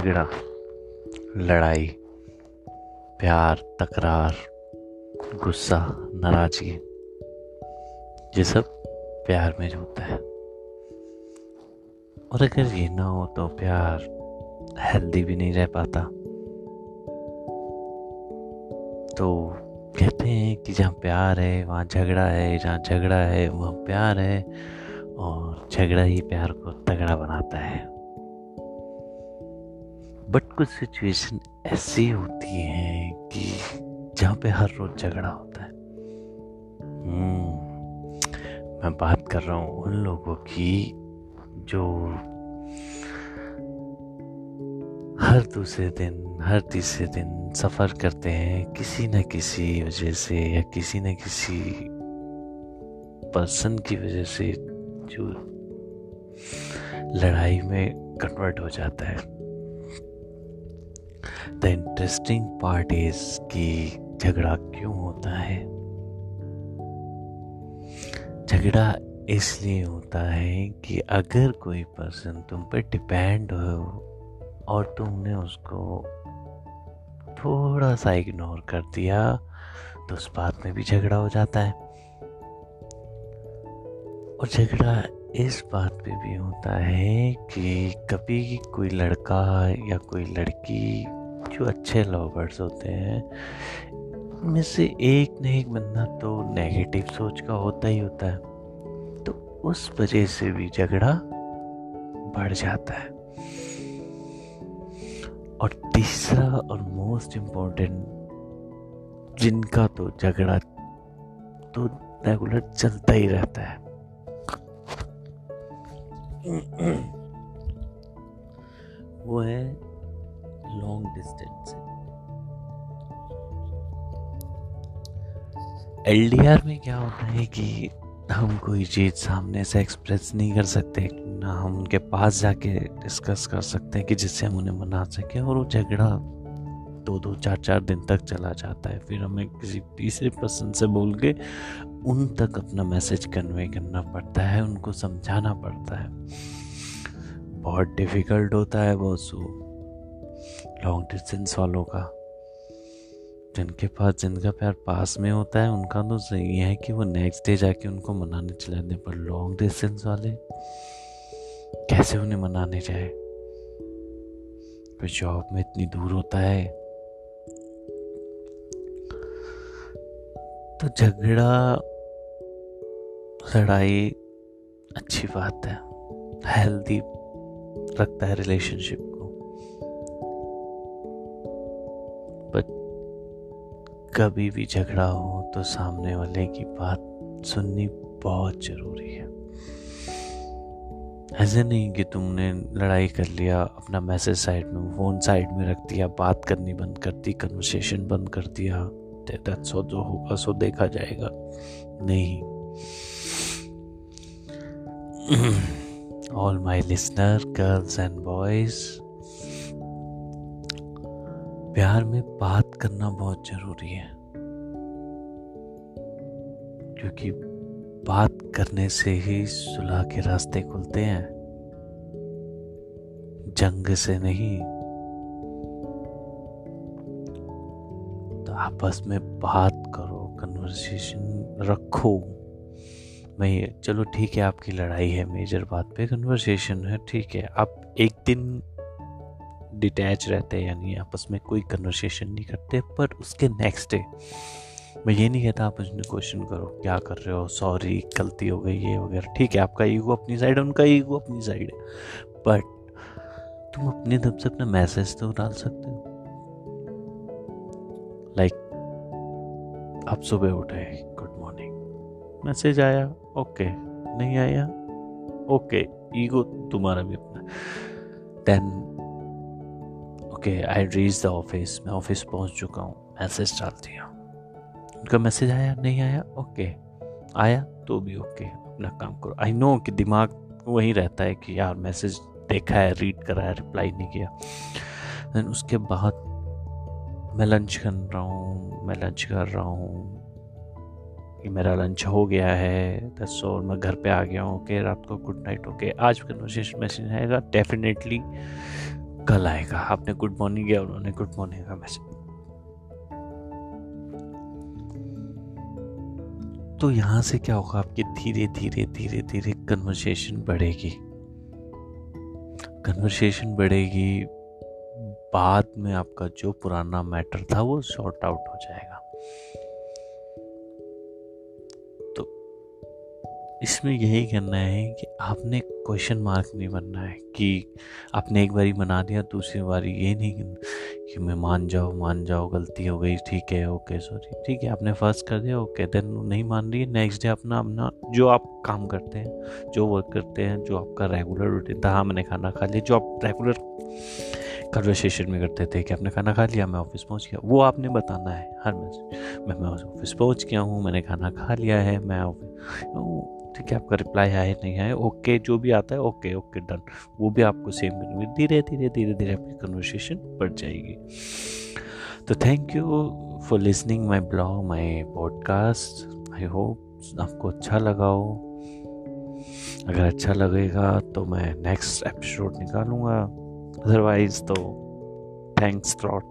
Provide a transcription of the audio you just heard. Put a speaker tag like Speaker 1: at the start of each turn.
Speaker 1: झगड़ा लड़ाई, प्यार, तकरार, गुस्सा, नाराज़गी, ये सब प्यार में होता है। और अगर ये ना हो तो प्यार हेल्दी भी नहीं रह पाता। तो कहते हैं कि जहाँ प्यार है, वहाँ झगड़ा है, जहाँ झगड़ा है, वहाँ प्यार है, और झगड़ा ही प्यार को तगड़ा बनाता है। बट कुछ सिचुएशन ऐसी होती हैं कि जहाँ पे हर रोज झगड़ा होता है। hmm, मैं बात कर रहा हूँ उन लोगों की जो हर दूसरे दिन हर तीसरे दिन सफ़र करते हैं किसी न किसी वजह से या किसी न किसी पर्सन की वजह से जो लड़ाई में कन्वर्ट हो जाता है। द इंटरेस्टिंग पार्ट इज़ कि झगड़ा क्यों होता है? झगड़ा इसलिए होता है कि अगर कोई पर्सन तुम पर डिपेंड हो और तुमने उसको थोड़ा सा इग्नोर कर दिया तो उस बात में भी झगड़ा हो जाता है। और झगड़ा इस बात पे भी होता है कि कभी कोई लड़का या कोई लड़की, जो अच्छे लवर्स होते हैं में से एक न एक बंदा तो नेगेटिव सोच का होता ही होता है। तो उस वजह से भी झगड़ा बढ़ जाता है। और तीसरा और मोस्ट इम्पोर्टेंट जिनका तो झगड़ा तो रेगुलर चलता ही रहता है। वो है लॉन्ग डिस्टेंस एलडीआर में क्या होता है कि हम कोई चीज़ सामने से एक्सप्रेस नहीं कर सकते, ना हम उनके पास जाके डिस्कस कर सकते हैं कि जिससे हम उन्हें मना सकें और वो झगड़ा दो दो, चार चार दिन तक चला जाता है। फिर हमें किसी तीसरे पर्सन से बोल के उन तक अपना मैसेज कन्वे करना पड़ता है, उनको समझाना पड़ता है। बहुत डिफ़िकल्ट होता है बहुत सो लॉन्ग डिस्टेंस वालों का। जिनके पास, जिनका प्यार पास में होता है, उनका तो सही है कि वो नेक्स्ट डे जाके उनको मनाने चले जाते पर लॉन्ग डिस्टेंस वाले कैसे उन्हें मनाने जाए? जॉब में इतनी दूर होता है। तो झगड़ा, लड़ाई अच्छी बात है। हेल्दी रखता है रिलेशनशिप को। बट कभी भी झगड़ा हो तो सामने वाले की बात सुननी बहुत ज़रूरी है। ऐसे नहीं कि तुमने लड़ाई कर लिया, अपना मैसेज साइड में फ़ोन साइड में रख दिया, बात करनी बंद कर दी कन्वर्सेशन बंद कर दिया। सो जो होगा, सो देखा जाएगा। नहीं। All my listener girls and boys प्यार में बात करना बहुत ज़रूरी है। क्योंकि बात करने से ही सुलह के रास्ते खुलते हैं। जंग से नहीं आपस में बात करो कन्वर्सेशन रखो। मैं चलो ठीक है, आपकी लड़ाई है मेजर बात पे कन्वर्सेशन है, ठीक है। आप एक दिन डिटैच रहते हैं, यानी आपस में कोई कन्वर्सेशन नहीं करते, पर उसके नेक्स्ट डे मैं ये नहीं कहता आप उसने क्वेश्चन करो, क्या कर रहे हो? सॉरी गलती हो गई, ये वगैरह। ठीक है, आपका ईगो अपनी साइड है, उनका ईगो अपनी साइड है। बट तुम अपने तरफ़ से अपना मैसेज तो डाल सकते आप सुबह उठे गुड मॉर्निंग मैसेज आया ओके नहीं आया? ओके ईगो तुम्हारा भी अपना then okay I reach the office मैं ऑफ़िस पहुँच चुका हूँ. मैसेज डाल दिया। उनका मैसेज आया, नहीं आया? ओके आया तो भी ओके अपना काम करो. आई नो कि दिमाग वही रहता है कि यार मैसेज देखा है रीड करा है रिप्लाई नहीं किया। देन उसके बाद मैं लंच कर रहा हूँ, मैं लंच कर रहा हूँ। कि मेरा लंच हो गया है, दस और मैं घर पे आ गया हूँ, ओके, रात को गुड नाइट ओके। आज कन्वर्सेशन मैसेज आएगा डेफिनेटली कल आएगा। आपने गुड मॉर्निंग किया, उन्होंने गुड मॉर्निंग का मैसेज तो यहाँ से क्या होगा? आपकी धीरे धीरे धीरे धीरे कन्वर्सेशन बढ़ेगी। कन्वर्सेशन बढ़ेगी बाद में आपका जो पुराना मैटर था वो शॉर्ट आउट हो जाएगा। तो इसमें यही करना है कि आपने क्वेश्चन मार्क नहीं बनना है कि आपने एक बारी बना दिया, दूसरी बारी ये नहीं कि मैं मान जाओ मान जाओ गलती हो गई, ठीक है ओके सॉरी ठीक है, आपने फ़र्स्ट कर दिया ओके देन नहीं मान रही है नेक्स्ट डे अपना अपना जो आप काम करते हैं, जो वर्क करते हैं, जो आपका रेगुलर रूटीन था हाँ मैंने खाना खा लिया, जो आप रेगुलर कन्वर्सेशन में करते थे कि आपने खाना खा लिया, मैं ऑफ़िस पहुँच गया। वो आपने बताना है हर मैसेज मैं मैं ऑफ़िस पहुँच गया हूँ, मैंने खाना खा लिया है, मैं ठीक है, आपका रिप्लाई आए नहीं आए ओके जो भी आता है ओके ओके डन वो भी आपको सेम धीरे धीरे धीरे धीरे आपकी कन्वर्सेशन बढ़ जाएगी। तो thank you for listening my blog my podcast I hope आपको अच्छा लगा हो। अगर अच्छा लगेगा तो मैं नेक्स्ट एपिसोड निकालूँगा। Otherwise, though, thanks a lot.